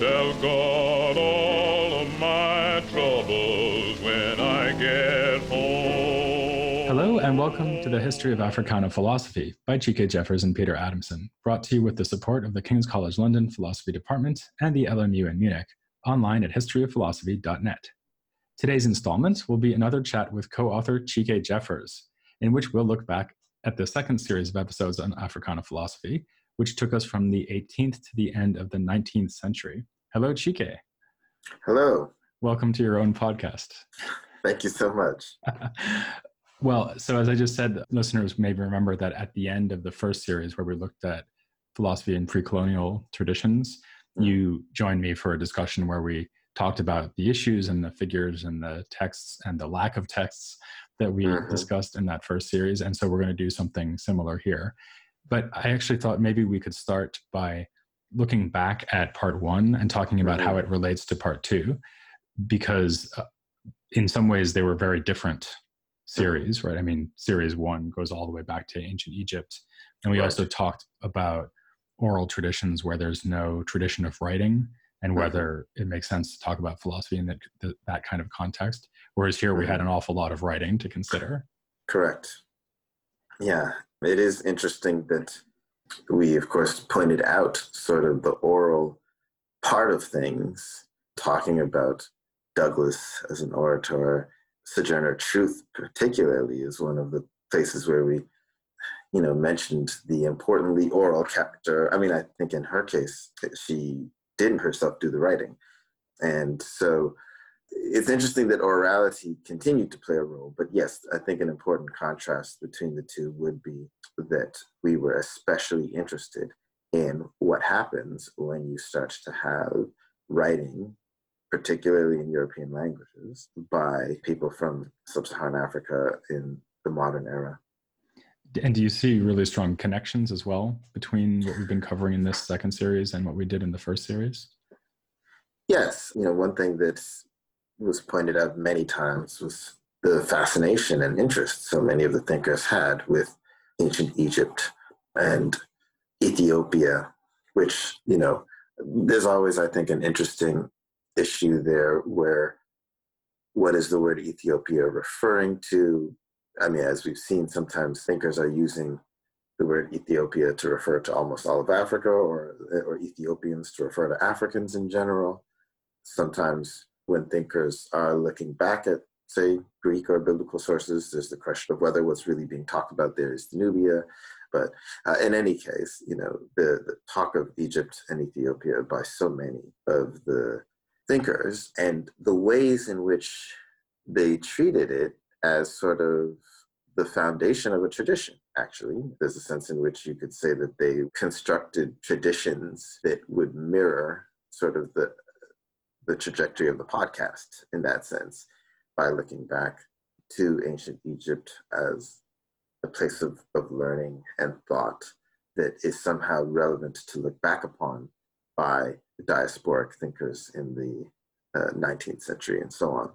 tell God all of my troubles when I get home. Hello, and welcome to the History of Africana Philosophy by Chike Jeffers and Peter Adamson, brought to you with the support of the King's College London Philosophy Department and the LMU in Munich, online at historyofphilosophy.net. Today's installment will be another chat with co author Chike Jeffers, in which we'll look back at the second series of episodes on Africana philosophy, which took us from the 18th to the end of the 19th century. Hello, Chike. Hello. Welcome to your own podcast. Thank you so much. well, so as I just said, listeners may remember that at the end of the first series, where we looked at philosophy and pre colonial traditions, mm-hmm. you joined me for a discussion where we talked about the issues and the figures and the texts and the lack of texts that we mm-hmm. discussed in that first series. And so we're going to do something similar here. But I actually thought maybe we could start by looking back at part one and talking about mm-hmm. how it relates to part two, because uh, in some ways they were very different series, right? I mean, series one goes all the way back to ancient Egypt. And we right. also talked about oral traditions where there's no tradition of writing and mm-hmm. whether it makes sense to talk about philosophy in that, that kind of context. Whereas here we had mm-hmm. an awful lot of writing to consider. Correct. Yeah, it is interesting that we, of course, pointed out sort of the oral part of things, talking about Douglass as an orator. Sojourner Truth, particularly, is one of the places where we, you know, mentioned the importantly oral character. I mean, I think in her case, she didn't herself do the writing. And so it's interesting that orality continued to play a role, but yes, I think an important contrast between the two would be that we were especially interested in what happens when you start to have writing, particularly in European languages, by people from sub Saharan Africa in the modern era. And do you see really strong connections as well between what we've been covering in this second series and what we did in the first series? Yes. You know, one thing that was pointed out many times was the fascination and interest so many of the thinkers had with ancient Egypt and Ethiopia, which, you know, there's always, I think, an interesting issue there where what is the word Ethiopia referring to? I mean, as we've seen, sometimes thinkers are using the word Ethiopia to refer to almost all of Africa or, or Ethiopians to refer to Africans in general. Sometimes when thinkers are looking back at, say, Greek or biblical sources, there's the question of whether what's really being talked about there is Nubia. But uh, in any case, you know, the, the talk of Egypt and Ethiopia by so many of the thinkers and the ways in which they treated it as sort of the foundation of a tradition actually there's a sense in which you could say that they constructed traditions that would mirror sort of the the trajectory of the podcast in that sense by looking back to ancient Egypt as a place of, of learning and thought that is somehow relevant to look back upon by diasporic thinkers in the uh, 19th century and so on.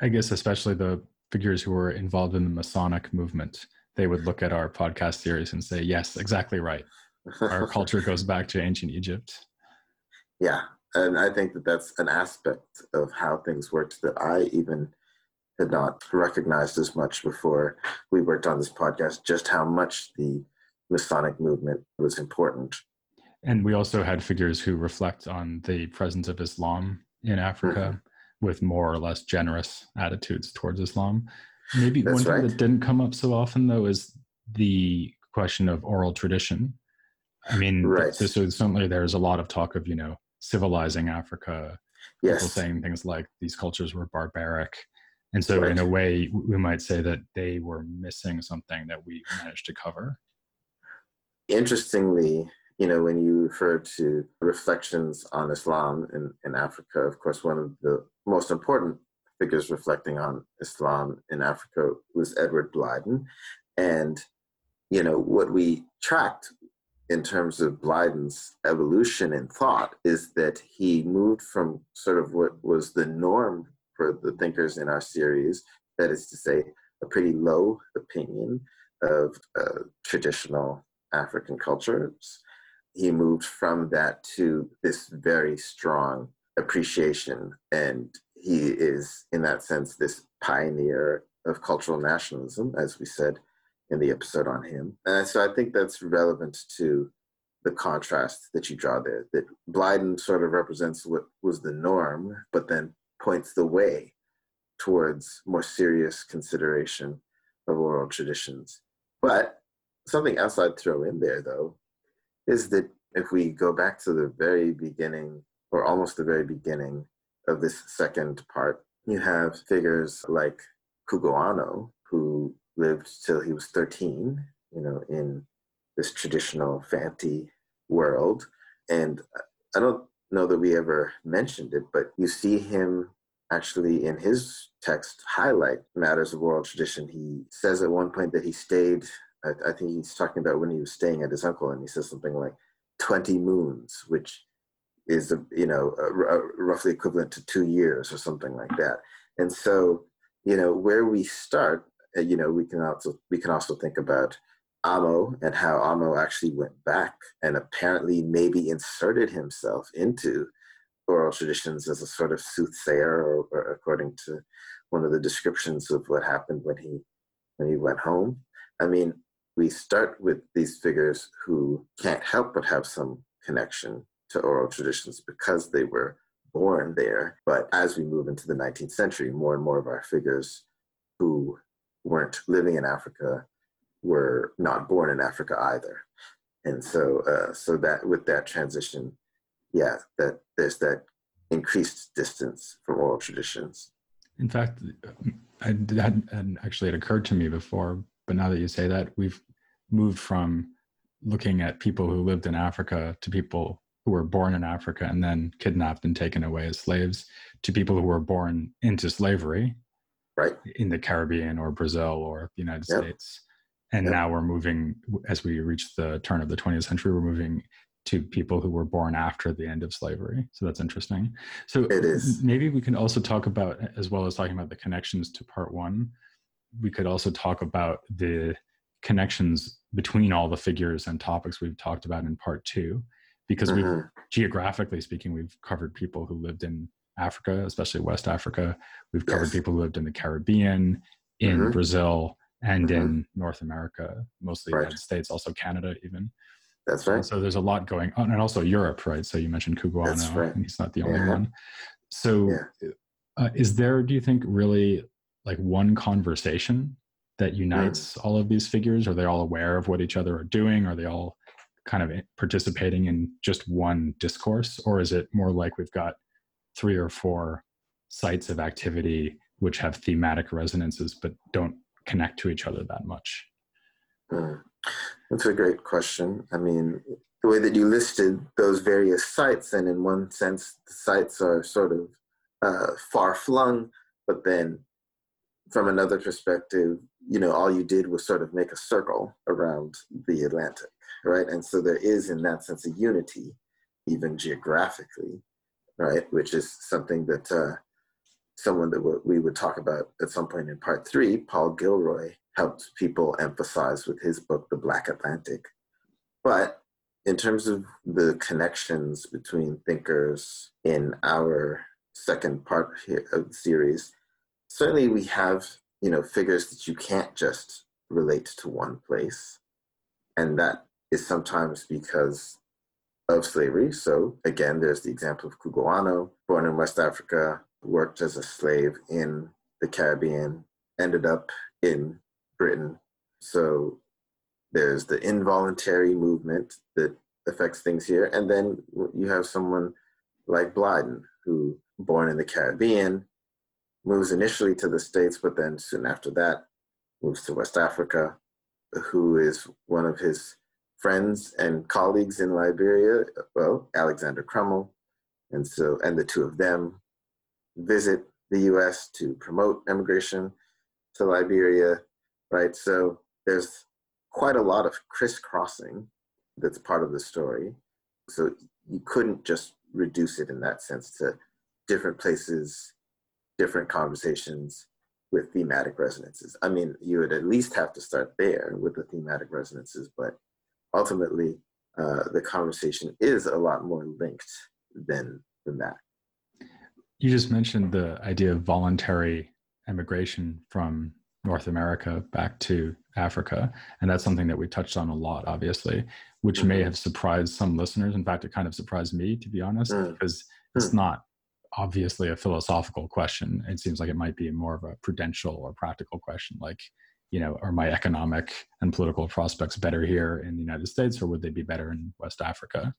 I guess, especially the figures who were involved in the Masonic movement, they would look at our podcast series and say, yes, exactly right. Our culture goes back to ancient Egypt. Yeah, and I think that that's an aspect of how things worked that I even had not recognized as much before we worked on this podcast, just how much the Masonic movement was important. And we also had figures who reflect on the presence of Islam in Africa mm-hmm. with more or less generous attitudes towards Islam. Maybe that's one thing right. that didn't come up so often, though, is the question of oral tradition. I mean, right. so, so certainly there's a lot of talk of, you know, civilizing Africa. Yes. People saying things like these cultures were barbaric. And so, in a way, we might say that they were missing something that we managed to cover. Interestingly, you know, when you refer to reflections on Islam in, in Africa, of course, one of the most important figures reflecting on Islam in Africa was Edward Blyden. And, you know, what we tracked in terms of Blyden's evolution in thought is that he moved from sort of what was the norm for the thinkers in our series, that is to say, a pretty low opinion of uh, traditional African cultures, he moved from that to this very strong appreciation. And he is, in that sense, this pioneer of cultural nationalism, as we said in the episode on him. And so I think that's relevant to the contrast that you draw there, that Blyden sort of represents what was the norm, but then points the way towards more serious consideration of oral traditions. But something else I'd throw in there, though, is that if we go back to the very beginning, or almost the very beginning of this second part, you have figures like Cugoano, who lived till he was 13, you know, in this traditional Fanti world. And I don't know that we ever mentioned it, but you see him actually in his text highlight matters of oral tradition. He says at one point that he stayed, I, think he's talking about when he was staying at his uncle, and he says something like 20 moons, which is, a, you know, a, a roughly equivalent to two years or something like that. And so, you know, where we start, uh, you know, we can also we can also think about Amo and how Amo actually went back and apparently maybe inserted himself into oral traditions as a sort of soothsayer, or, or, according to one of the descriptions of what happened when he when he went home. I mean, we start with these figures who can't help but have some connection to oral traditions because they were born there. But as we move into the 19th century, more and more of our figures who weren't living in Africa were not born in Africa either. And so, uh, so that with that transition, yeah, that there's that increased distance from oral traditions. In fact, I, that hadn't actually it occurred to me before, but now that you say that, we've moved from looking at people who lived in Africa to people who were born in Africa and then kidnapped and taken away as slaves to people who were born into slavery right in the Caribbean or Brazil or the United yep. States. And yep. now we're moving as we reach the turn of the 20th century, we're moving to people who were born after the end of slavery. So that's interesting. So it is. maybe we can also talk about, as well as talking about the connections to part one, we could also talk about the connections between all the figures and topics we've talked about in part two, because mm-hmm. we geographically speaking, we've covered people who lived in Africa, especially West Africa. We've covered yes. people who lived in the Caribbean, in mm-hmm. Brazil, and mm-hmm. in North America, mostly right. United States, also Canada, even. That's right. So there's a lot going on, and also Europe, right? So you mentioned Cugoano, right. and he's not the only yeah. one. So, yeah. uh, is there, do you think, really like one conversation that unites mm. all of these figures? Are they all aware of what each other are doing? Are they all kind of participating in just one discourse, or is it more like we've got three or four sites of activity which have thematic resonances but don't connect to each other that much? Mm. That's a great question. I mean, the way that you listed those various sites, and in one sense, the sites are sort of uh, far flung, but then from another perspective, you know, all you did was sort of make a circle around the Atlantic, right? And so there is, in that sense, a unity, even geographically, right? Which is something that uh, someone that we would talk about at some point in part three, Paul Gilroy, helped people emphasize with his book, The Black Atlantic. But in terms of the connections between thinkers in our second part of the series, certainly we have, you know, figures that you can't just relate to one place. And that is sometimes because of slavery. So again, there's the example of Cugoano, born in West Africa, worked as a slave in the Caribbean, ended up in Britain. So there's the involuntary movement that affects things here. And then you have someone like Blyden, who born in the Caribbean, moves initially to the States, but then soon after that moves to West Africa, who is one of his friends and colleagues in Liberia, well, Alexander Crummell. And so, and the two of them visit the US to promote immigration to Liberia right? So there's quite a lot of crisscrossing that's part of the story. So you couldn't just reduce it in that sense to different places, different conversations with thematic resonances. I mean, you would at least have to start there with the thematic resonances, but ultimately, uh, the conversation is a lot more linked than than that. You just mentioned the idea of voluntary emigration from North America back to Africa. And that's something that we touched on a lot, obviously, which mm-hmm. may have surprised some listeners. In fact, it kind of surprised me, to be honest, mm-hmm. because it's mm. not obviously a philosophical question. It seems like it might be more of a prudential or practical question, like, you know, are my economic and political prospects better here in the United States or would they be better in West Africa?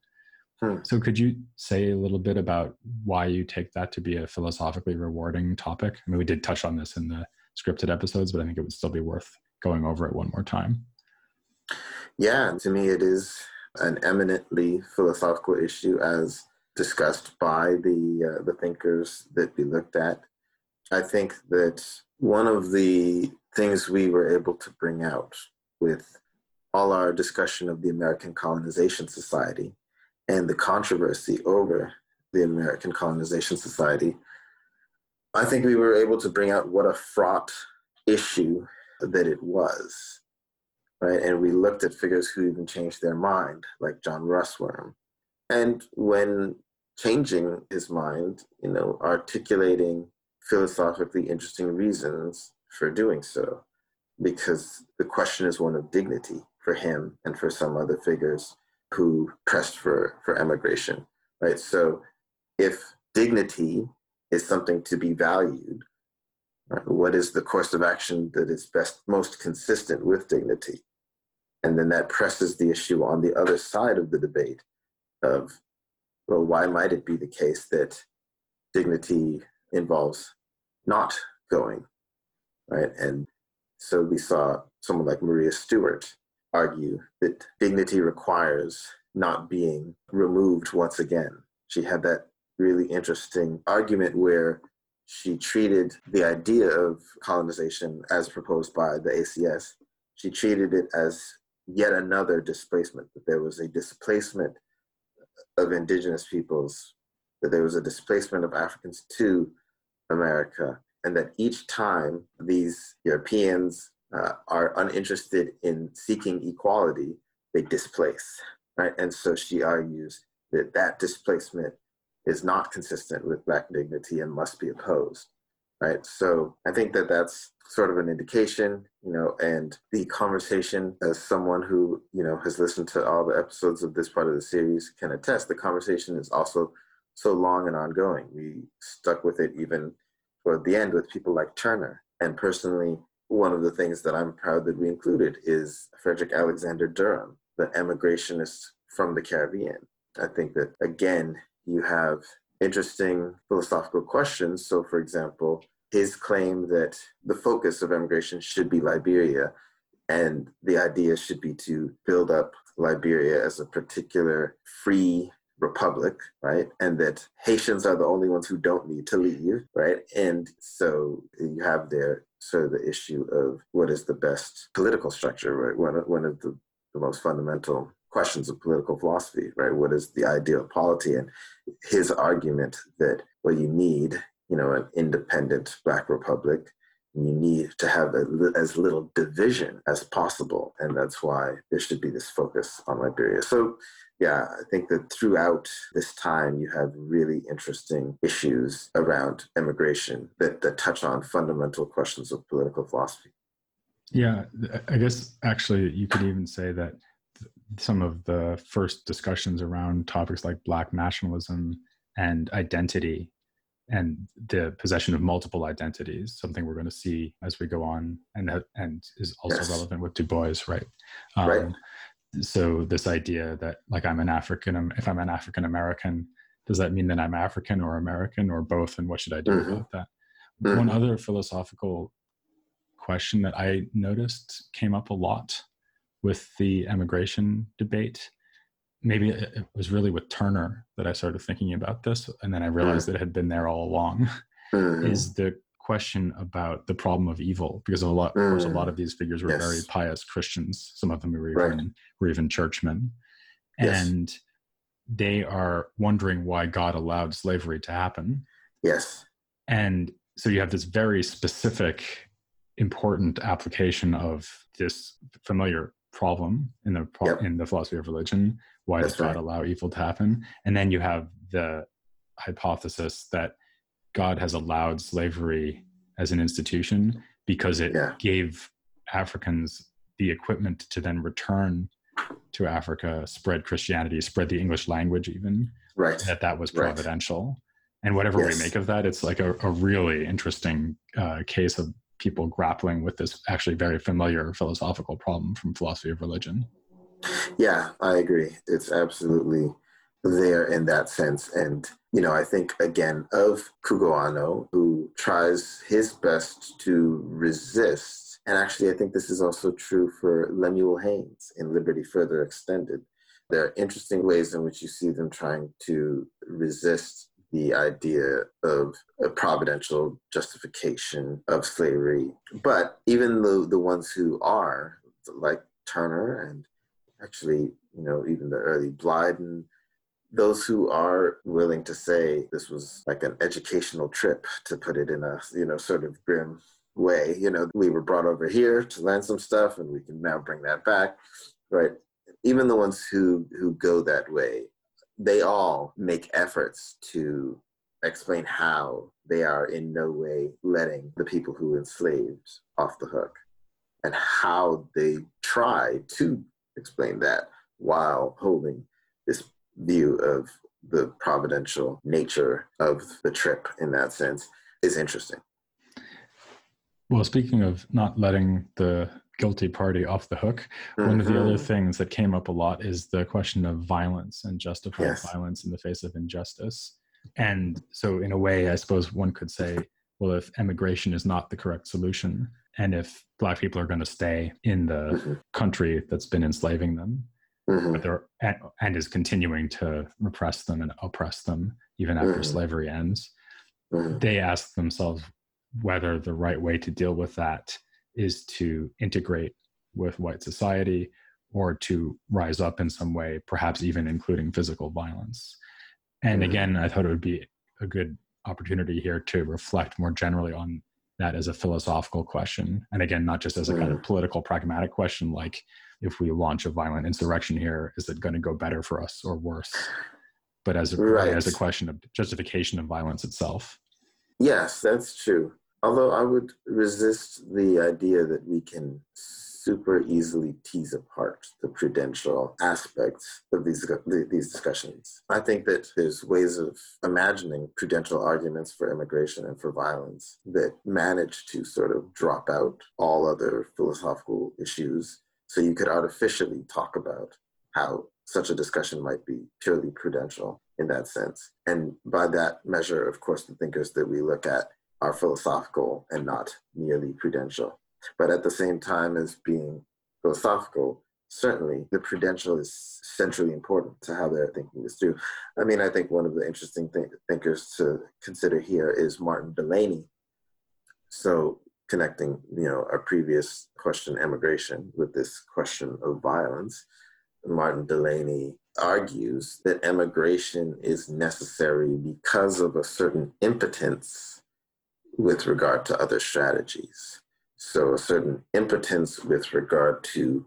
Hmm. So, could you say a little bit about why you take that to be a philosophically rewarding topic? I mean, we did touch on this in the scripted episodes, but I think it would still be worth going over it one more time. Yeah, to me, it is an eminently philosophical issue as discussed by the uh, the thinkers that we looked at. I think that one of the things we were able to bring out with all our discussion of the American Colonization Society and the controversy over the American Colonization Society, I think we were able to bring out what a fraught issue that it was. Right? And we looked at figures who even changed their mind, like John Russwurm. And when changing his mind, you know, articulating philosophically interesting reasons for doing so, because the question is one of dignity for him and for some other figures who pressed for, for emigration, right? So if dignity is something to be valued, right, what is the course of action that is best, most consistent with dignity? And then that presses the issue on the other side of the debate of, well, why might it be the case that dignity involves not going, right? And so we saw someone like Maria Stewart argue that dignity requires not being removed once again. She had that really interesting argument where she treated the idea of colonization as proposed by the ACS, she treated it as yet another displacement, that there was a displacement of indigenous peoples, that there was a displacement of Africans to America, and that each time these Europeans uh, are uninterested in seeking equality, they displace, right? And so she argues that that displacement is not consistent with Black dignity and must be opposed, right? So I think that that's sort of an indication, you know, and the conversation as someone who, you know, has listened to all the episodes of this part of the series can attest, the conversation is also so long and ongoing. We stuck with it even toward the end with people like Turner. And personally, one of the things that I'm proud that we included is Frederick Alexander Durham, the emigrationist from the Caribbean. I think that, again, you have interesting philosophical questions. So, for example, his claim that the focus of emigration should be Liberia, and the idea should be to build up Liberia as a particular free republic, right? And that Haitians are the only ones who don't need to leave, right? And so you have there of the issue of what is the best political structure, right? One, one of the, the most fundamental questions of political philosophy, right? What is the ideal polity? And his argument that, well, you need, you know, an independent Black Republic, and you need to have a, as little division as possible. And that's why there should be this focus on Liberia. So, yeah, I think that throughout this time, you have really interesting issues around immigration that, that touch on fundamental questions of political philosophy. Yeah, I guess actually you could even say that some of the first discussions around topics like black nationalism and identity and the possession of multiple identities something we're going to see as we go on and and is also yes. relevant with du bois right um, right so this idea that like i'm an african if i'm an african american does that mean that i'm african or american or both and what should i do mm-hmm. about that mm-hmm. one other philosophical question that i noticed came up a lot with the emigration debate. Maybe it was really with Turner that I started thinking about this, and then I realized mm. that it had been there all along. Mm. Is the question about the problem of evil because of a lot, mm. of course, a lot of these figures were yes. very pious Christians. Some of them were even right. were even churchmen, yes. and they are wondering why God allowed slavery to happen. Yes, and so you have this very specific, important application of this familiar problem in the pro- Yep. in the philosophy of religion. Why That's does God right. allow evil to happen? And then you have the hypothesis that God has allowed slavery as an institution because it Yeah. gave Africans the equipment to then return to Africa, spread Christianity, spread the English language, even Right. that that was Right. providential. And whatever Yes. we make of that, it's like a, a really interesting uh, case of people grappling with this actually very familiar philosophical problem from philosophy of religion. Yeah, I agree. It's absolutely there in that sense. And, you know, I think again of Cugoano, who tries his best to resist. And actually, I think this is also true for Lemuel Haynes in Liberty Further Extended. There are interesting ways in which you see them trying to resist the idea of a providential justification of slavery. But even the, the ones who are, like Turner and actually, you know, even the early Blyden, those who are willing to say this was like an educational trip, to put it in a, you know, sort of grim way. You know, we were brought over here to learn some stuff and we can now bring that back, right? Even the ones who, who go that way, they all make efforts to explain how they are in no way letting the people who enslaved off the hook and how they try to explain that while holding this view of the providential nature of the trip in that sense is interesting. Well, speaking of not letting the guilty party off the hook, one of the other Mhm. things that came up a lot is the question of violence and justified Yes. violence in the face of injustice. And so, in a way, I suppose one could say, well, if emigration is not the correct solution, and if Black people are going to stay in the Mhm. country that's been enslaving them, Mhm. but they're and, and is continuing to repress them and oppress them even after Mhm. slavery ends, Mhm. they ask themselves whether the right way to deal with that is to integrate with white society or to rise up in some way, perhaps even including physical violence. And Mhm. again, I thought it would be a good opportunity here to reflect more generally on that as a philosophical question. And again, not just as a kind of political, pragmatic question like if we launch a violent insurrection here, is it going to go better for us or worse? But as a, Right. as a question of justification of violence itself. Yes, that's true. Although I would resist the idea that we can super easily tease apart the prudential aspects of these these discussions. I think that there's ways of imagining prudential arguments for immigration and for violence that manage to sort of drop out all other philosophical issues. So you could artificially talk about how such a discussion might be purely prudential in that sense. And by that measure, of course, the thinkers that we look at are philosophical and not merely prudential. But at the same time as being philosophical, certainly the prudential is centrally important to how they're thinking this through. I mean, I think one of the interesting th- thinkers to consider here is Martin Delany. So connecting, you know, our previous question, emigration, with this question of violence, Martin Delany argues that emigration is necessary because of a certain impotence with regard to other strategies. So, a certain impotence with regard to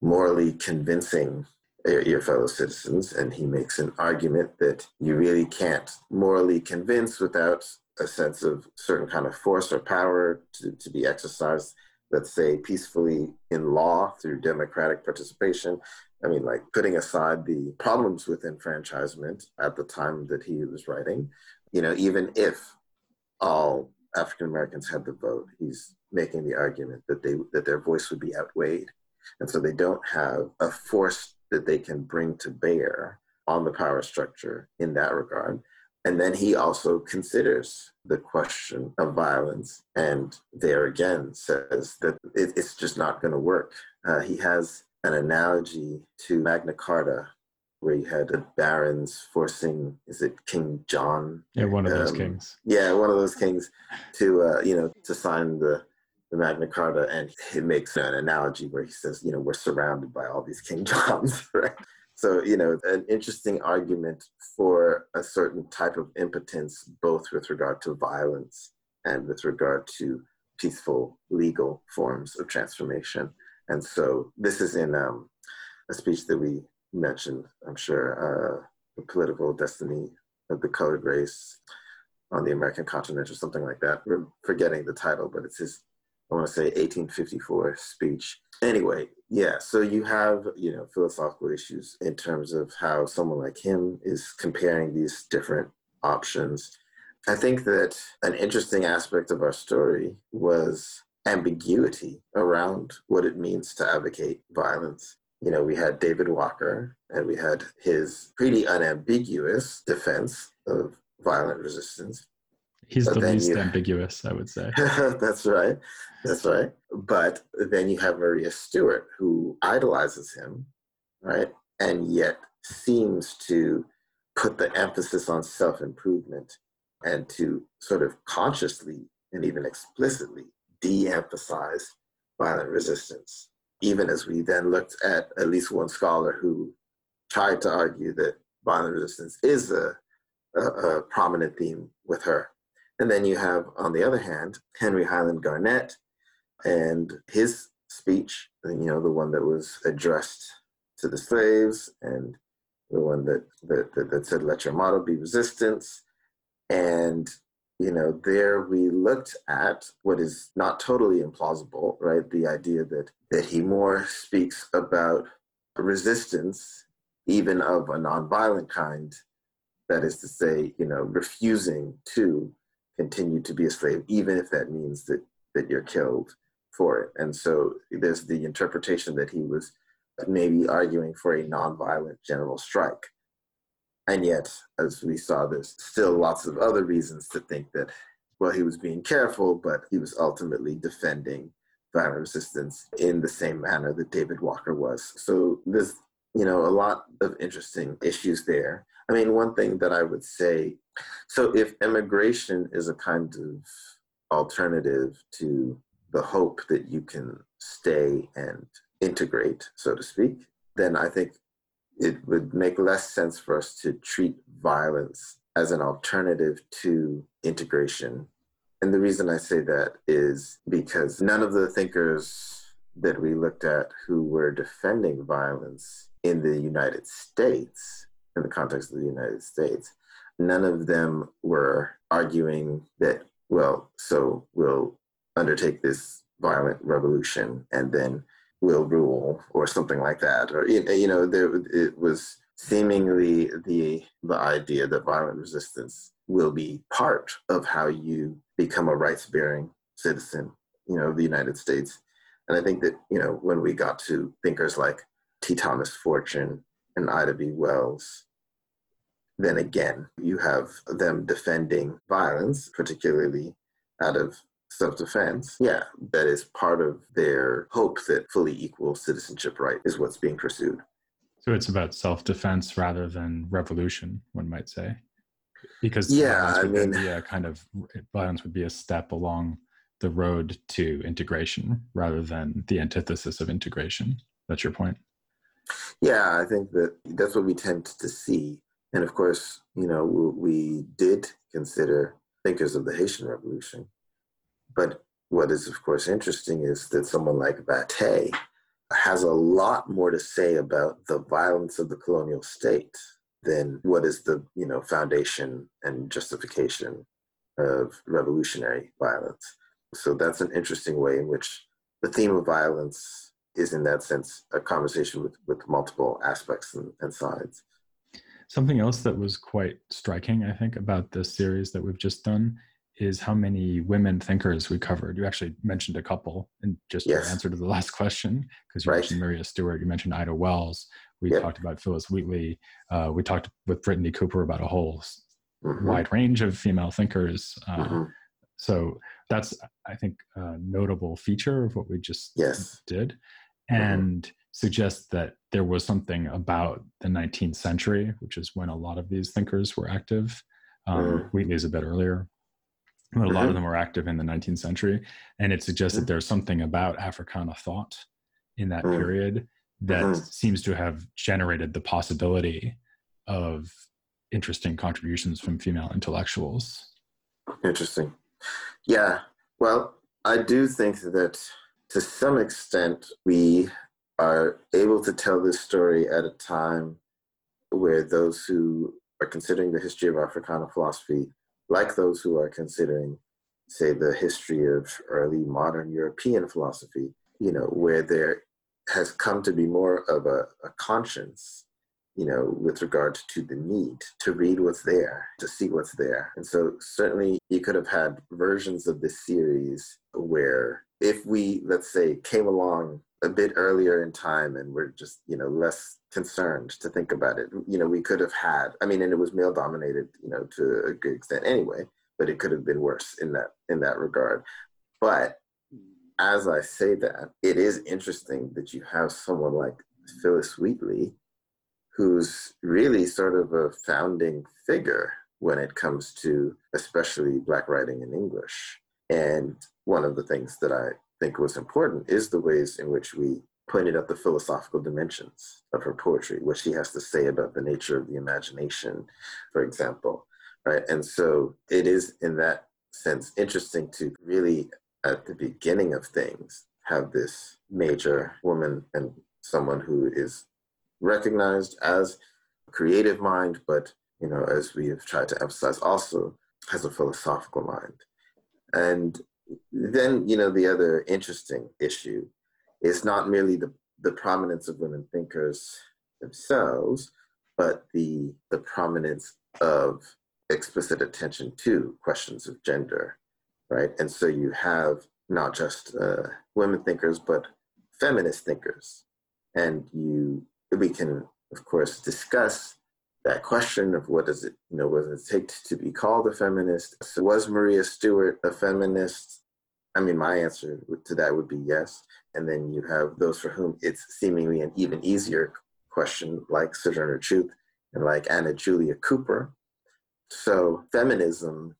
morally convincing your fellow citizens. And he makes an argument that you really can't morally convince without a sense of certain kind of force or power to, to be exercised, let's say, peacefully in law through democratic participation. I mean, like putting aside the problems with enfranchisement at the time that he was writing, you know, even if all African Americans had the vote, he's making the argument that they that their voice would be outweighed, and so they don't have a force that they can bring to bear on the power structure in that regard. And then he also considers the question of violence, and there again says that it, it's just not going to work. Uh, he has an analogy to Magna Carta, where you had the barons forcing, is it King John? Yeah, one of those Um, kings. Yeah, one of those kings to, uh, you know, to sign the, the Magna Carta. And he makes an analogy where he says, you know, we're surrounded by all these King Johns, right? So, you know, an interesting argument for a certain type of impotence, both with regard to violence and with regard to peaceful legal forms of transformation. And so this is in um, a speech that we mentioned, I'm sure, uh, the political destiny of the colored race on the American continent or something like that. We're forgetting the title, but it's his, I want to say 1854 speech. Anyway, yeah, so you have, you know, philosophical issues in terms of how someone like him is comparing these different options. I think that an interesting aspect of our story was ambiguity around what it means to advocate violence. You know, we had David Walker and we had his pretty unambiguous defense of violent resistance. He's but the least you, ambiguous, I would say. that's right. That's right. But then you have Maria Stewart, who idolizes him, right? And yet seems to put the emphasis on self improvement and to sort of consciously and even explicitly de emphasize violent resistance. Even as we then looked at at least one scholar who tried to argue that violent resistance is a, a, a prominent theme with her. And then you have, on the other hand, Henry Highland Garnet and his speech, you know, the one that was addressed to the slaves and the one that, that, that, that said, let your motto be resistance. And, you know, there we looked at what is not totally implausible, right? The idea that, that he more speaks about resistance, even of a nonviolent kind, that is to say, you know, refusing to continue to be a slave, even if that means that, that you're killed for it. And so there's the interpretation that he was maybe arguing for a nonviolent general strike. And yet, as we saw, there's still lots of other reasons to think that, well, he was being careful, but he was ultimately defending violent resistance in the same manner that David Walker was. So there's, you know, a lot of interesting issues there. I mean, one thing that I would say so if immigration is a kind of alternative to the hope that you can stay and integrate, so to speak, then I think it would make less sense for us to treat violence as an alternative to integration. And the reason I say that is because none of the thinkers that we looked at who were defending violence in the United States, in the context of the United States, none of them were arguing that, well, so we'll undertake this violent revolution and then we'll rule or something like that. Or, you know, there, it was seemingly the, the idea that violent resistance will be part of how you become a rights bearing citizen, you know, of the United States. And I think that, you know, when we got to thinkers like T. Thomas Fortune and Ida B. Wells, then again, you have them defending violence, particularly out of self defense. Yeah, that is part of their hope that fully equal citizenship right is what's being pursued. So it's about self defense rather than revolution, one might say. Because yeah, I mean, yeah, kind of violence would be a step along the road to integration rather than the antithesis of integration. That's your point. Yeah, I think that that's what we tend to see and of course, you know, we did consider thinkers of the Haitian Revolution. But what is, of course, interesting is that someone like Vastey has a lot more to say about the violence of the colonial state than what is the, you know, foundation and justification of revolutionary violence. So that's an interesting way in which the theme of violence is, in that sense, a conversation with, with multiple aspects and, and sides. Something else that was quite striking, I think, about this series that we've just done is how many women thinkers we covered. You actually mentioned a couple in just yes. your answer to the last question, because you right. mentioned Maria Stewart, you mentioned Ida Wells, we yep. talked about Phillis Wheatley, uh, we talked with Brittney Cooper about a whole mm-hmm. wide range of female thinkers. Uh, mm-hmm. So that's, I think, a notable feature of what we just yes. did. Mm-hmm. And mm-hmm suggests that there was something about the 19th century, which is when a lot of these thinkers were active. Um, mm. Wheatley is a bit earlier, but a mm-hmm. lot of mm-hmm. them were active in the 19th century. And it suggests mm. that there's something about Africana thought in that mm. period that mm-hmm. seems to have generated the possibility of interesting contributions from female intellectuals. Interesting. Yeah. Well, I do think that to some extent, we are able to tell this story at a time where those who are considering the history of Africana philosophy, like those who are considering, say, the history of early modern European philosophy, you know, where there has come to be more of a, a conscience you know, with regard to the need to read what's there, to see what's there. And so certainly you could have had versions of this series where if we, let's say, came along a bit earlier in time and we're just, you know, less concerned to think about it, you know, we could have had, I mean, and it was male dominated, you know, to a good extent anyway, but it could have been worse in that, in that regard. But as I say that, it is interesting that you have someone like Phillis Wheatley who's really sort of a founding figure when it comes to especially Black writing in English. And one of the things that I think was important is the ways in which we pointed out the philosophical dimensions of her poetry, what she has to say about the nature of the imagination, for example. Right. And so it is in that sense interesting to really at the beginning of things have this major woman and someone who is recognized as a creative mind, but you know, as we have tried to emphasize, also has a philosophical mind. And then, you know, the other interesting issue is not merely the, the prominence of women thinkers themselves, but the the prominence of explicit attention to questions of gender, right? And so you have not just uh, women thinkers, but feminist thinkers, and you we can, of course, discuss that question of what does it, you know, what does it take to be called a feminist? So was Maria Stewart a feminist? I mean, my answer to that would be yes. And then you have those for whom it's seemingly an even easier question, like Sojourner Truth and like Anna Julia Cooper. So feminism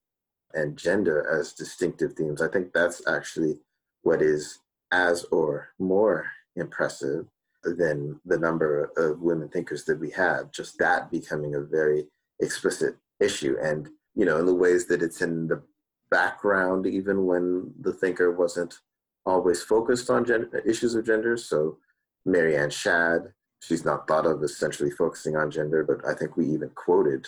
and gender as distinctive themes, I think that's actually what is as or more impressive than the number of women thinkers that we have, just that becoming a very explicit issue. And, you know, in the ways that it's in the background, even when the thinker wasn't always focused on issues of gender. So Mary Ann Shadd, she's not thought of as centrally focusing on gender, but I think we even quoted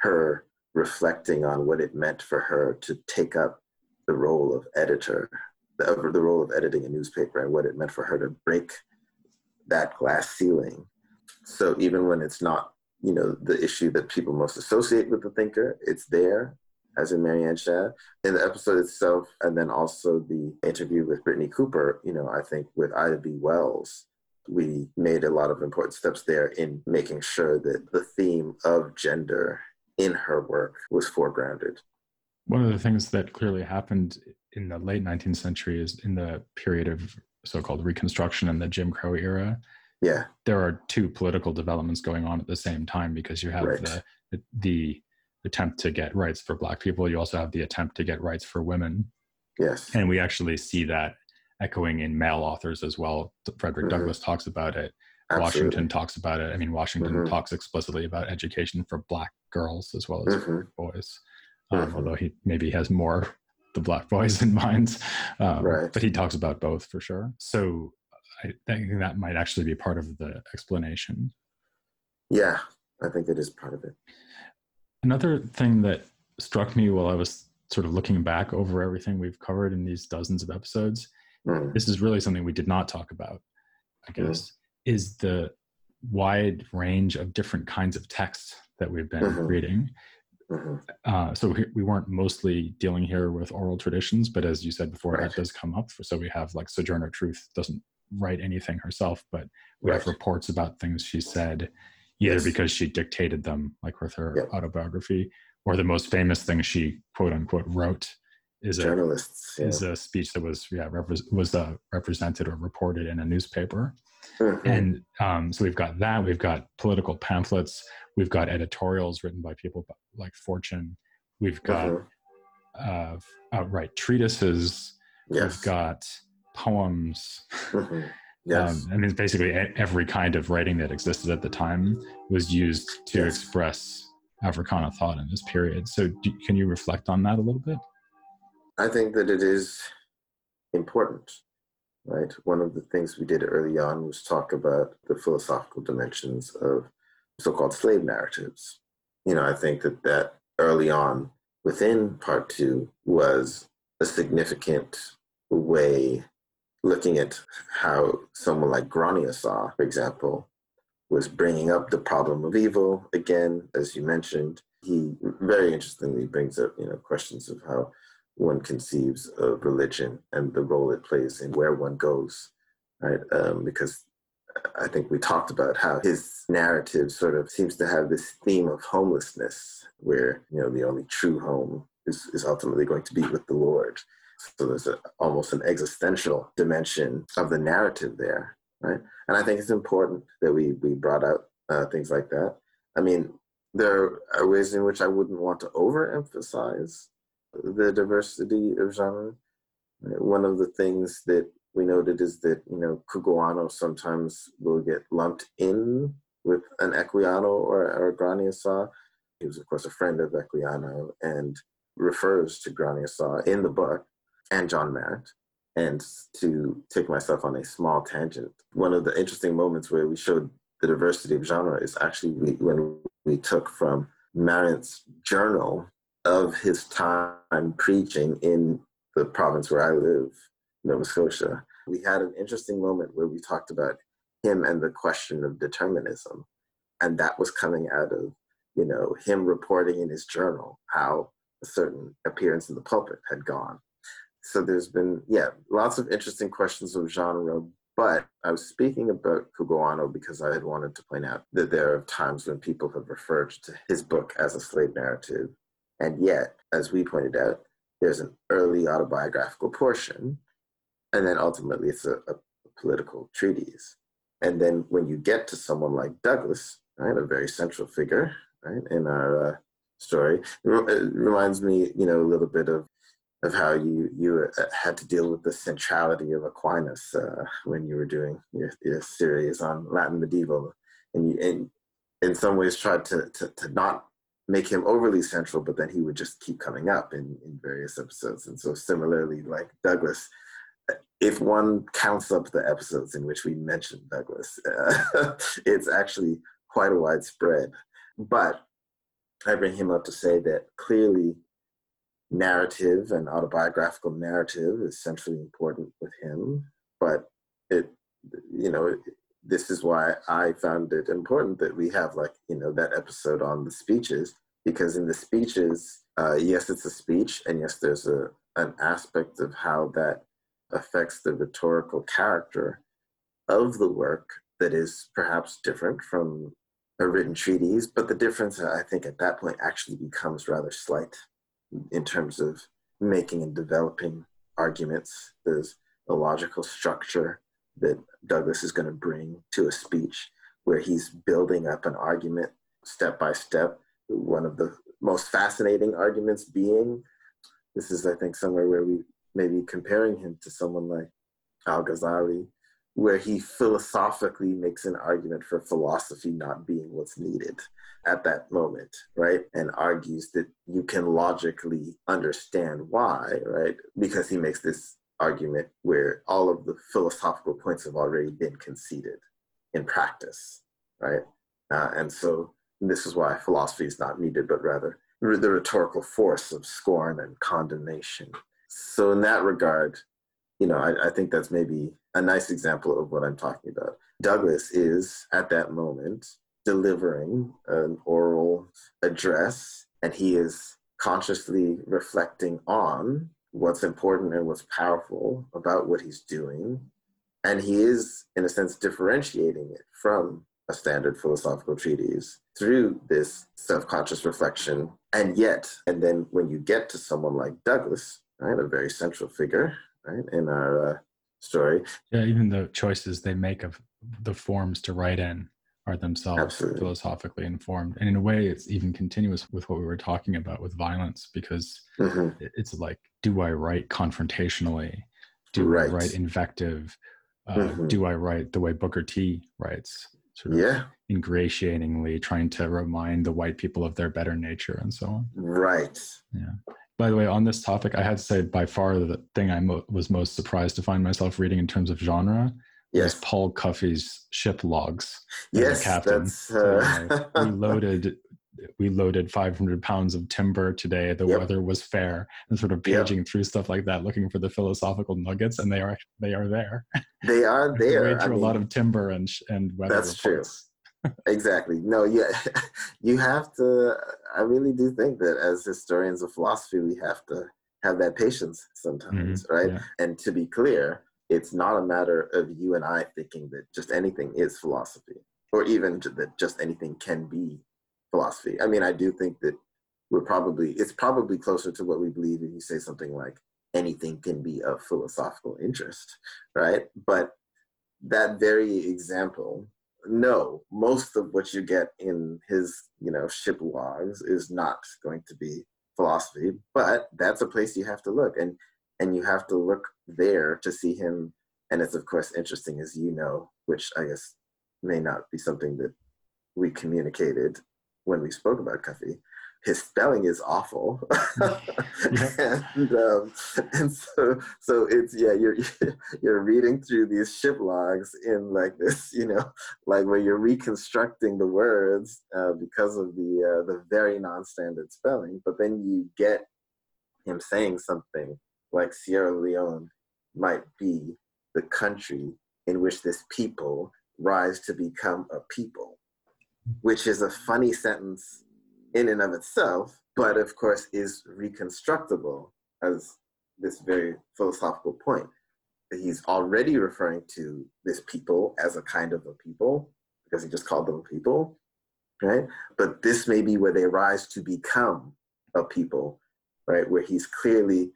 her reflecting on what it meant for her to take up the role of editor, the, the role of editing a newspaper and what it meant for her to break that glass ceiling. So even when it's not, you know, the issue that people most associate with the thinker, it's there, as in Mary Ann Shadd. In the episode itself, and then also the interview with Brittney Cooper, you know, I think with Ida B. Wells, we made a lot of important steps there in making sure that the theme of gender in her work was foregrounded. One of the things that clearly happened in the late 19th century is in the period of so-called Reconstruction and the Jim Crow era. Yeah, there are two political developments going on at the same time because you have right. the, the, the attempt to get rights for Black people. You also have the attempt to get rights for women. Yes, and we actually see that echoing in male authors as well. Frederick mm-hmm. Douglass talks about it. Absolutely. Washington talks about it. I mean, Washington mm-hmm. talks explicitly about education for Black girls as well as mm-hmm. boys. Um, mm-hmm. although he maybe has more the black boys in mind. Um, right. But he talks about both for sure. So I think that might actually be part of the explanation. Yeah, I think it is part of it. Another thing that struck me while I was sort of looking back over everything we've covered in these dozens of episodes, mm. this is really something we did not talk about, I mm. guess, mm. is the wide range of different kinds of texts that we've been mm-hmm. reading. Mm-hmm. Uh, so we, we weren't mostly dealing here with oral traditions, but as you said before, right. that does come up. So we have like Sojourner Truth doesn't write anything herself, but we right. have reports about things she said, either yes. because she dictated them, like with her yep. autobiography, or the most famous thing she quote unquote wrote is a yeah. is a speech that was yeah repre- was uh, represented or reported in a newspaper. Mm-hmm. And um, so we've got that. We've got political pamphlets. We've got editorials written by people like Fortune. We've got mm-hmm. uh, outright treatises. Yes. We've got poems. Mm-hmm. Yes. Um, I mean, basically every kind of writing that existed at the time was used to yes. express Africana thought in this period. So, do, can you reflect on that a little bit? I think that it is important right? One of the things we did early on was talk about the philosophical dimensions of so-called slave narratives. You know, I think that that early on within part two was a significant way looking at how someone like Gronniosaw, for example, was bringing up the problem of evil again, as you mentioned. He very interestingly brings up, you know, questions of how one conceives of religion and the role it plays in where one goes, right? Um, because I think we talked about how his narrative sort of seems to have this theme of homelessness, where you know the only true home is, is ultimately going to be with the Lord. So there's a, almost an existential dimension of the narrative there, right? And I think it's important that we we brought out uh, things like that. I mean, there are ways in which I wouldn't want to overemphasize the diversity of genre. One of the things that we noted is that you know Cugoano sometimes will get lumped in with an Equiano or, or Gronniosaw. He was of course a friend of Equiano and refers to Gronniosaw in the book and John Marrant. And to take myself on a small tangent, one of the interesting moments where we showed the diversity of genre is actually when we took from Marrant's journal of his time preaching in the province where I live, Nova Scotia. We had an interesting moment where we talked about him and the question of determinism. And that was coming out of, you know, him reporting in his journal how a certain appearance in the pulpit had gone. So there's been, yeah, lots of interesting questions of genre. But I was speaking about Cugoano because I had wanted to point out that there are times when people have referred to his book as a slave narrative and yet, as we pointed out, there's an early autobiographical portion, and then ultimately it's a, a political treatise. And then when you get to someone like Douglass, right, a very central figure, right, in our uh, story, it reminds me, you know, a little bit of of how you you uh, had to deal with the centrality of Aquinas uh, when you were doing your, your series on Latin medieval, and you and in some ways tried to, to to not make him overly central, but then he would just keep coming up in, in various episodes. And so similarly, like Douglass, if one counts up the episodes in which we mention Douglass, uh, it's actually quite a widespread. But I bring him up to say that clearly narrative and autobiographical narrative is centrally important with him, but it, you know, this is why I found it important that we have like, you know, that episode on the speeches, because in the speeches, uh, yes, it's a speech, and yes, there's a, an aspect of how that affects the rhetorical character of the work that is perhaps different from a written treatise, but the difference, I think, at that point actually becomes rather slight in terms of making and developing arguments. There's a logical structure that Douglass is going to bring to a speech where he's building up an argument step by step. One of the most fascinating arguments being this is, I think, somewhere where we may be comparing him to someone like Al Ghazali, where he philosophically makes an argument for philosophy not being what's needed at that moment, right? And argues that you can logically understand why, right? Because he makes this argument where all of the philosophical points have already been conceded in practice, right? Uh, and so this is why philosophy is not needed, but rather the rhetorical force of scorn and condemnation. So in that regard, you know, I, I think that's maybe a nice example of what I'm talking about. Douglass is at that moment delivering an oral address, and he is consciously reflecting on what's important and what's powerful about what he's doing. And he is, in a sense, differentiating it from a standard philosophical treatise through this self conscious reflection. And yet, and then when you get to someone like Douglass, right, a very central figure, right, in our uh, story. Yeah, even the choices they make of the forms to write in are themselves Absolutely. philosophically informed and in a way it's even continuous with what we were talking about with violence because mm-hmm. it's like do i write confrontationally do right. i write invective uh, mm-hmm. do i write the way booker t writes sort of yeah. ingratiatingly trying to remind the white people of their better nature and so on right yeah By the way, on this topic, I had to say by far the thing I mo- was most surprised to find myself reading in terms of genre Yes. was Paul Cuffe's ship logs. Yes, captain. that's uh, we loaded we loaded 500 pounds of timber today. The Yep. weather was fair, and sort of Yep. paging through stuff like that, looking for the philosophical nuggets, and they are they are there. they are there. wade I through a lot of timber and and weather That's true. exactly. No, yeah, you have to. I really do think that as historians of philosophy, we have to have that patience sometimes, Mhm, right? yeah. And to be clear, it's not a matter of you and I thinking that just anything is philosophy, or even that just anything can be philosophy. I mean, I do think that we're probably it's probably closer to what we believe if you say something like anything can be of philosophical interest, right? But that very example, no, most of what you get in his, you know, ship logs is not going to be philosophy, but that's a place you have to look and and you have to look there to see him and it's of course interesting as you know, which I guess may not be something that we communicated when we spoke about Cuffe. His spelling is awful, and um, and so so it's yeah you're you're reading through these ship logs in like this you know like where you're reconstructing the words uh, because of the uh, the very non-standard spelling, but then you get him saying something like Sierra Leone might be the country in which this people rise to become a people, which is a funny sentence in and of itself, but of course is reconstructible as this very philosophical point. He's already referring to this people as a kind of a people because he just called them a people, right? But this may be where they rise to become a people, right? Where he's clearly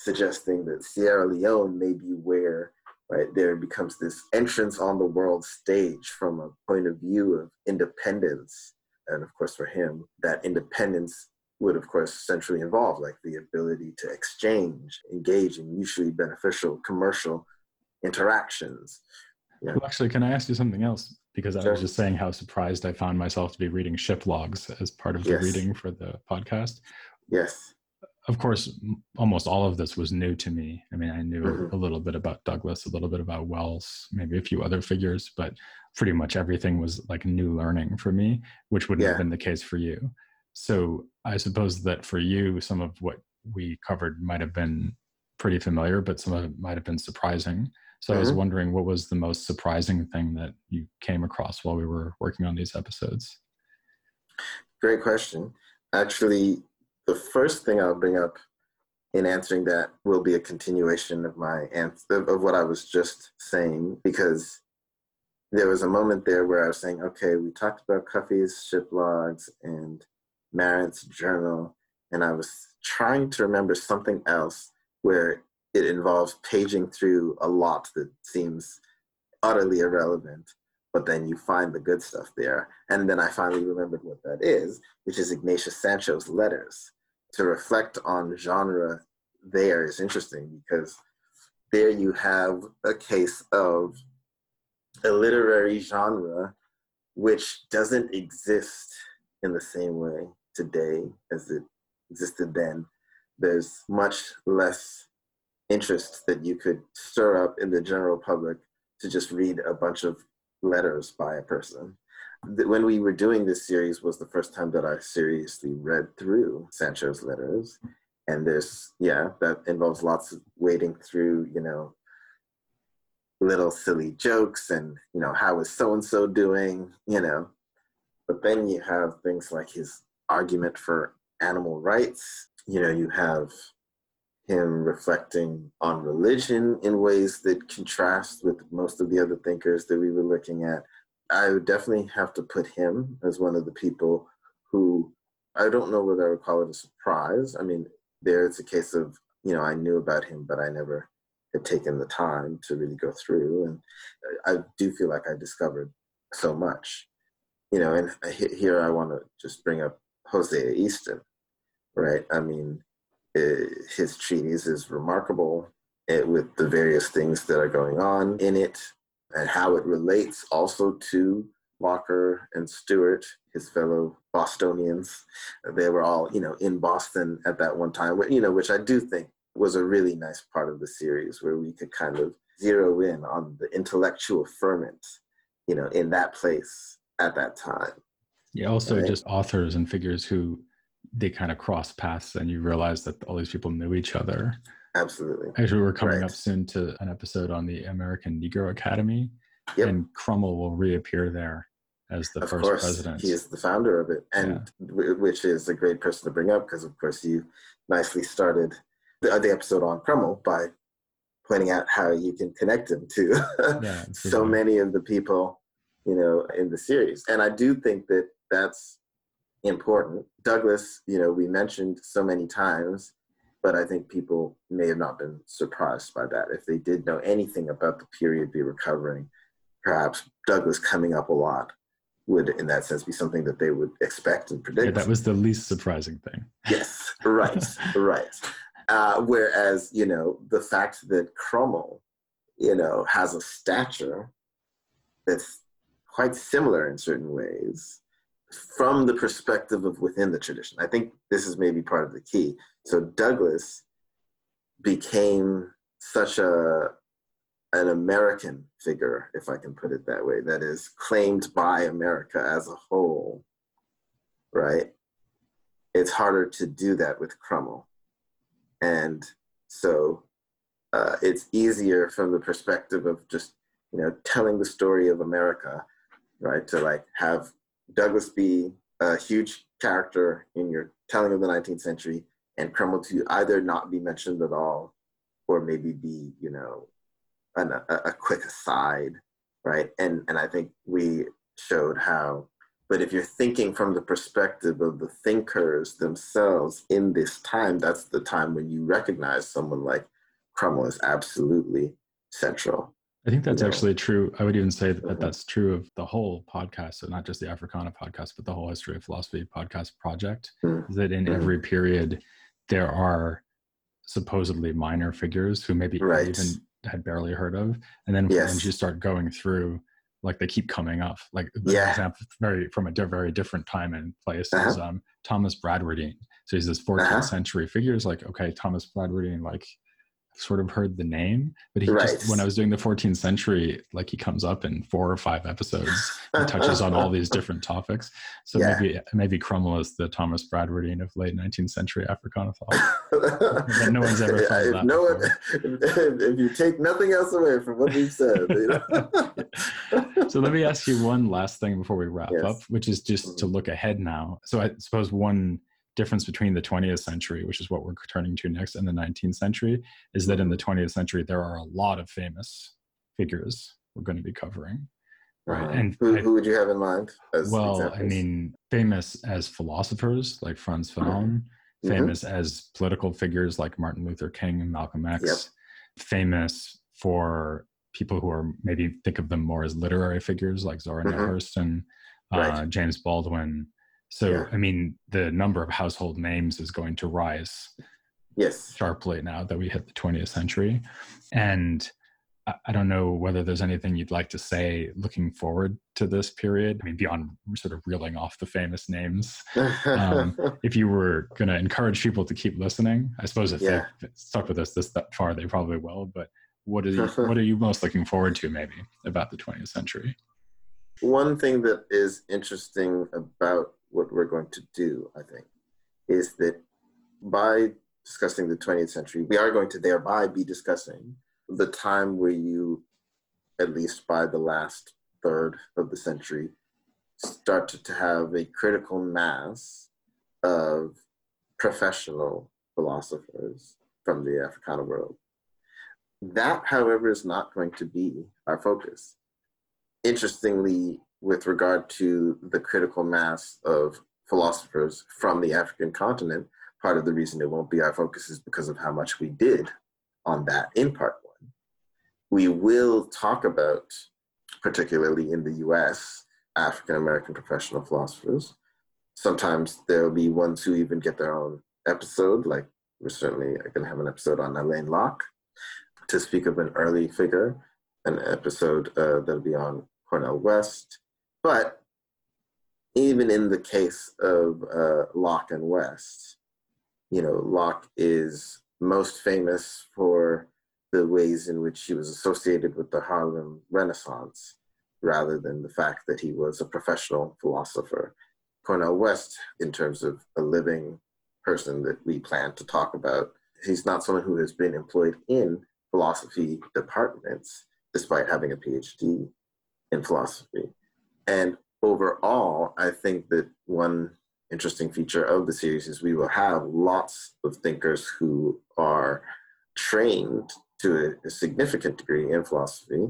suggesting that Sierra Leone may be where right there becomes this entrance on the world stage from a point of view of independence and of course for him that independence would of course centrally involve like the ability to exchange engage in mutually beneficial commercial interactions Yeah. Well, actually, can I ask you something else? Because I Sure. was just saying how surprised I found myself to be reading ship logs as part of the Yes. reading for the podcast. yes Of course, almost all of this was new to me. I mean, I knew Mhm. a little bit about Douglass, a little bit about Wells, maybe a few other figures, but pretty much everything was like new learning for me, which wouldn't have been the case for you. So I suppose that for you, some of what we covered might have been pretty familiar, but some of it might have been surprising. So I was Mhm. wondering what was the most surprising thing that you came across while we were working on these episodes? Great question. Actually, the first thing I'll bring up in answering that will be a continuation of my answer of what I was just saying, because there was a moment there where I was saying, okay, we talked about Cuffe's ship logs and Marrant's journal, and I was trying to remember something else where it involves paging through a lot that seems utterly irrelevant but then you find the good stuff there. And then I finally remembered what that is, which is Ignatius Sancho's letters. To reflect on genre there is interesting because there you have a case of a literary genre which doesn't exist in the same way today as it existed then. There's much less interest that you could stir up in the general public to just read a bunch of letters by a person. When we were doing this series was the first time that I seriously read through Sancho's letters. And there's, yeah, that involves lots of wading through, you know, little silly jokes and, you know, how is so and so doing, you know. But then you have things like his argument for animal rights. You know, you have him reflecting on religion in ways that contrast with most of the other thinkers that we were looking at. I would definitely have to put him as one of the people who I don't know whether I would call it a surprise. I mean, there it's a case of, you know, I knew about him, but I never had taken the time to really go through. And I do feel like I discovered so much, you know, and here I want to just bring up Hosea Easton, right? I mean, uh, his treatise is remarkable uh, with the various things that are going on in it and how it relates also to Walker and Stewart, his fellow Bostonians, they were all, you know, in Boston at that one time, you know, which I do think was a really nice part of the series where we could kind of zero in on the intellectual ferment, you know, in that place at that time. Yeah, also Right. just authors and figures who they kind of cross paths and you realize that all these people knew each other. Absolutely. Actually, we're coming Right. up soon to an episode on the American Negro Academy, Yep. and Crummell will reappear there as the of first course, president. he is the founder of it, and w- which is a great person to bring up because, of course, you nicely started the, the episode on Crummell by pointing out how you can connect him to Yeah, so many of the people, you know, in the series. And I do think that that's important. Douglass, you know, we mentioned so many times, but I think people may have not been surprised by that. If they did know anything about the period we were covering, perhaps Douglass coming up a lot would, in that sense, be something that they would expect and predict. Yeah, that was the least surprising thing. Yes, right, right. Uh, whereas, you know, the fact that Crummell, you know, has a stature that's quite similar in certain ways from the perspective of within the tradition. I think this is maybe part of the key. So Douglass became such a an American figure, if I can put it that way, that is claimed by America as a whole, right? It's harder to do that with Crummell. And so uh, it's easier from the perspective of just, you know, telling the story of America, right? To like have Douglass be a huge character in your telling of the 19th century and Crummell to either not be mentioned at all or maybe be, you know, an, a, a quick aside, right? And and I think we showed how. But if you're thinking from the perspective of the thinkers themselves in this time, that's the time when you recognize someone like Crummell is absolutely central. I think that's know. actually true. I would even say that Mhm. that's true of the whole podcast, so not just the Africana podcast, but the whole History of Philosophy podcast project. Mm. Is that in Mhm. every period there are supposedly minor figures who maybe I Right. even had barely heard of, and then Yes. once you start going through, like they keep coming up. Like Yeah. example, very from a very different time and place Uh-huh. is um, Thomas Bradwardine. So he's this 14th Uh-huh. century figure. It's like okay, Thomas Bradwardine, like sort of heard the name, but he just when I was doing the 14th century, like he comes up in four or five episodes. He touches on all these different topics. So Yeah. maybe maybe Crummell is the Thomas Bradwardine of late 19th century Africana thought. no one's ever thought if that no one, if, if you take nothing else away from what we've said, you know? so let me ask you one last thing before we wrap Yes. up, which is just to mm-hmm. look ahead now. So I suppose one difference between the 20th century, which is what we're turning to next, and the 19th century is that in the 20th century there are a lot of famous figures we're going to be covering. Right. Uh, And who, I- who would you have in mind? As well, I mean, famous as philosophers like Frantz Fanon, Mhm. famous as political figures like Martin Luther King and Malcolm X, Yep. famous for people who are maybe think of them more as literary figures like Zora Neale Mhm. Hurston, uh, Right. James Baldwin. So, Yeah. I mean, the number of household names is going to rise yes. sharply now that we hit the 20th century. And I, don't know whether there's anything you'd like to say looking forward to this period. I mean, beyond sort of reeling off the famous names. um, If you were going to encourage people to keep listening, I suppose if Yeah. they've stuck with us this that far, they probably will. But what are you, what are you most looking forward to, maybe, about the 20th century? One thing that is interesting about what we're going to do, I think, is that by discussing the 20th century, we are going to thereby be discussing the time where you, at least by the last third of the century, start to, to have a critical mass of professional philosophers from the Africana world. That, however, is not going to be our focus interestingly, with regard to the critical mass of philosophers from the African continent, part of the reason it won't be our focus is because of how much we did on that in part one. We will talk about, particularly in the US, African American professional philosophers. Sometimes there'll be ones who even get their own episode, like we're certainly going to have an episode on Alain Locke to speak of an early figure an episode uh, that'll be on Cornel West, But even in the case of uh, Locke and West, you know, Locke is most famous for the ways in which he was associated with the Harlem Renaissance rather than the fact that he was a professional philosopher. Cornel West, in terms of a living person that we plan to talk about, he's not someone who has been employed in philosophy departments despite having a PhD in philosophy. And overall, I think that one interesting feature of the series is we will have lots of thinkers who are trained to a, significant degree in philosophy.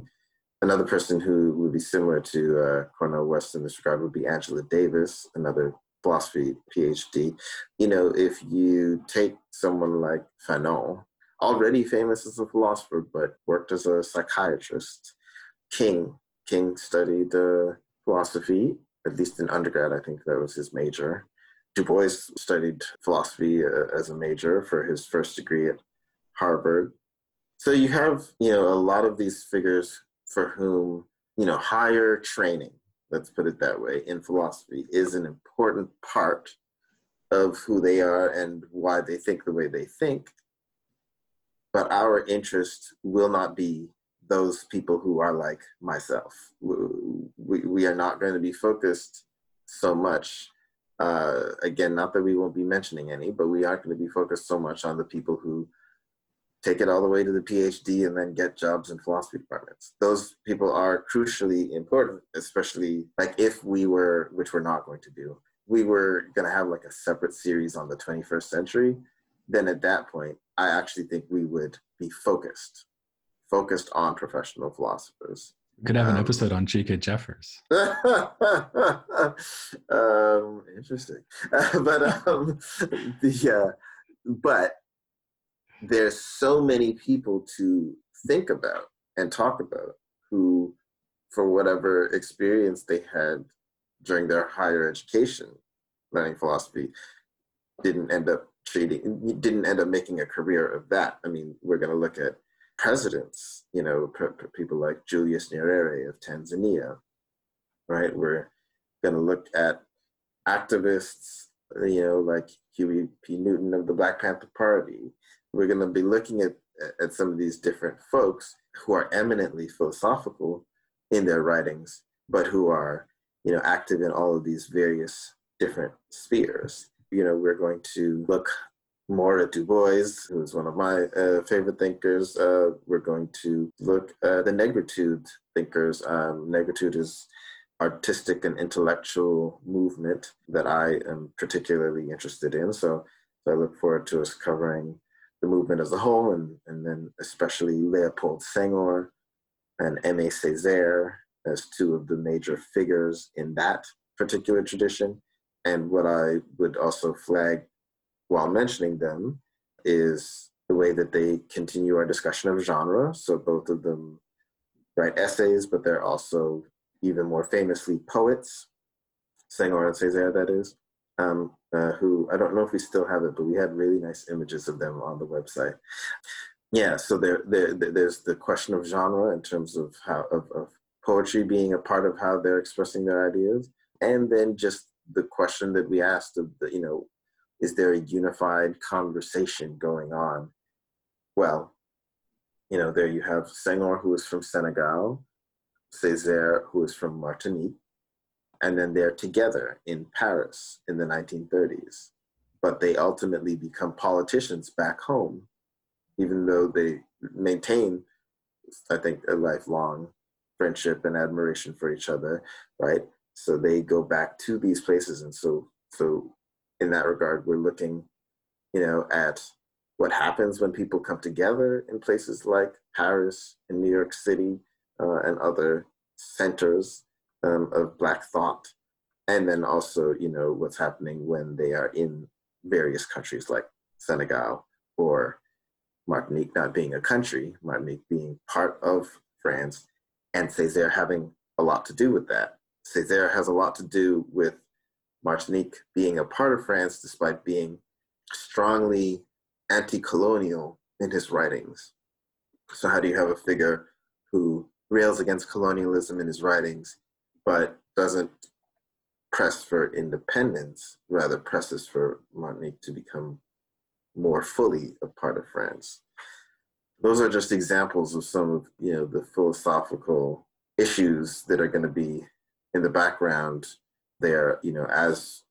Another person who would be similar to uh, Cornel West in this regard would be Angela Davis, another philosophy PhD. You know, if you take someone like Fanon, already famous as a philosopher, but worked as a psychiatrist, King, King studied uh, philosophy, at least in undergrad, I think that was his major. Du Bois studied philosophy uh, as a major for his first degree at Harvard. So you have, you know, a lot of these figures for whom, you know, higher training, let's put it that way, in philosophy is an important part of who they are and why they think the way they think. But our interest will not be those people who are like myself. We, we are not going to be focused so much. Uh, again, not that we won't be mentioning any, but we aren't going to be focused so much on the people who take it all the way to the PhD and then get jobs in philosophy departments. Those people are crucially important, especially like if we were, which we're not going to do, we were going to have like a separate series on the 21st century. Then at that point, I actually think we would be focused focused on professional philosophers. Could have an um, episode on Chike Jeffers. um, interesting, but um, the uh, but there's so many people to think about and talk about who, for whatever experience they had during their higher education, learning philosophy, didn't end up treating, didn't end up making a career of that. I mean, we're going to look at presidents, you know, people like Julius Nyerere of Tanzania, right? We're going to look at activists, you know, like Huey P. Newton of the Black Panther Party. We're going to be looking at, at some of these different folks who are eminently philosophical in their writings, but who are, you know, active in all of these various different spheres. You know, we're going to look more at Du Bois, who's one of my uh, favorite thinkers. Uh, we're going to look at the Negritude thinkers. Um, Negritude is artistic and intellectual movement that I am particularly interested in. So, so I look forward to us covering the movement as a whole, and, and then especially Leopold Senghor and Aimé Césaire as two of the major figures in that particular tradition. And what I would also flag while mentioning them is the way that they continue our discussion of genre. So both of them write essays, but they're also even more famously poets, Senghor and Césaire, that is, um, uh, who I don't know if we still have it, but we had really nice images of them on the website. Yeah, so there, there, there's the question of genre in terms of how of, of poetry being a part of how they're expressing their ideas, and then just the question that we asked of the, you know, is there a unified conversation going on? Well, you know, there you have Senghor, who is from Senegal, Césaire, who is from Martinique, and then they're together in Paris in the 1930s. But they ultimately become politicians back home, even though they maintain, I think, a lifelong friendship and admiration for each other, right? So they go back to these places, and so so in that regard, we're looking, you know, at what happens when people come together in places like Paris and New York City uh, and other centers um, of Black thought. And then also, you know, what's happening when they are in various countries like Senegal or Martinique not being a country, Martinique being part of France, and Césaire having a lot to do with that. Césaire has a lot to do with Martinique being a part of France despite being strongly anti-colonial in his writings. So how do you have a figure who rails against colonialism in his writings, but doesn't press for independence, rather presses for Martinique to become more fully a part of France. Those are just examples of some of you know the philosophical issues that are going to be in the background there, you know, as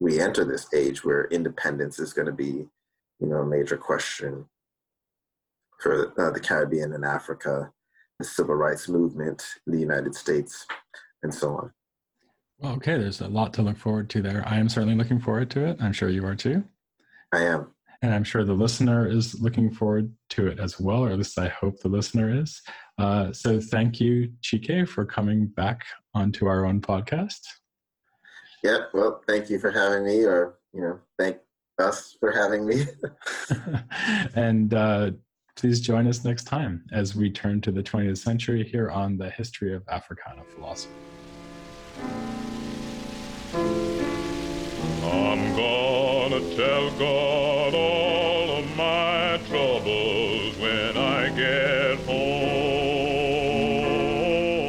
we enter this age where independence is going to be, you know, a major question for uh, the Caribbean and Africa, the civil rights movement in the United States, and so on. Well, okay, there's a lot to look forward to there. I am certainly looking forward to it. I'm sure you are too. I am. And I'm sure the listener is looking forward to it as well, or at least I hope the listener is. Uh, so thank you, Chike, for coming back onto our own podcast. Yeah, well, thank you for having me, or, you know, thank us for having me. and uh, please join us next time as we turn to the 20th century here on the history of Africana philosophy. I'm gonna tell God all of my troubles when I get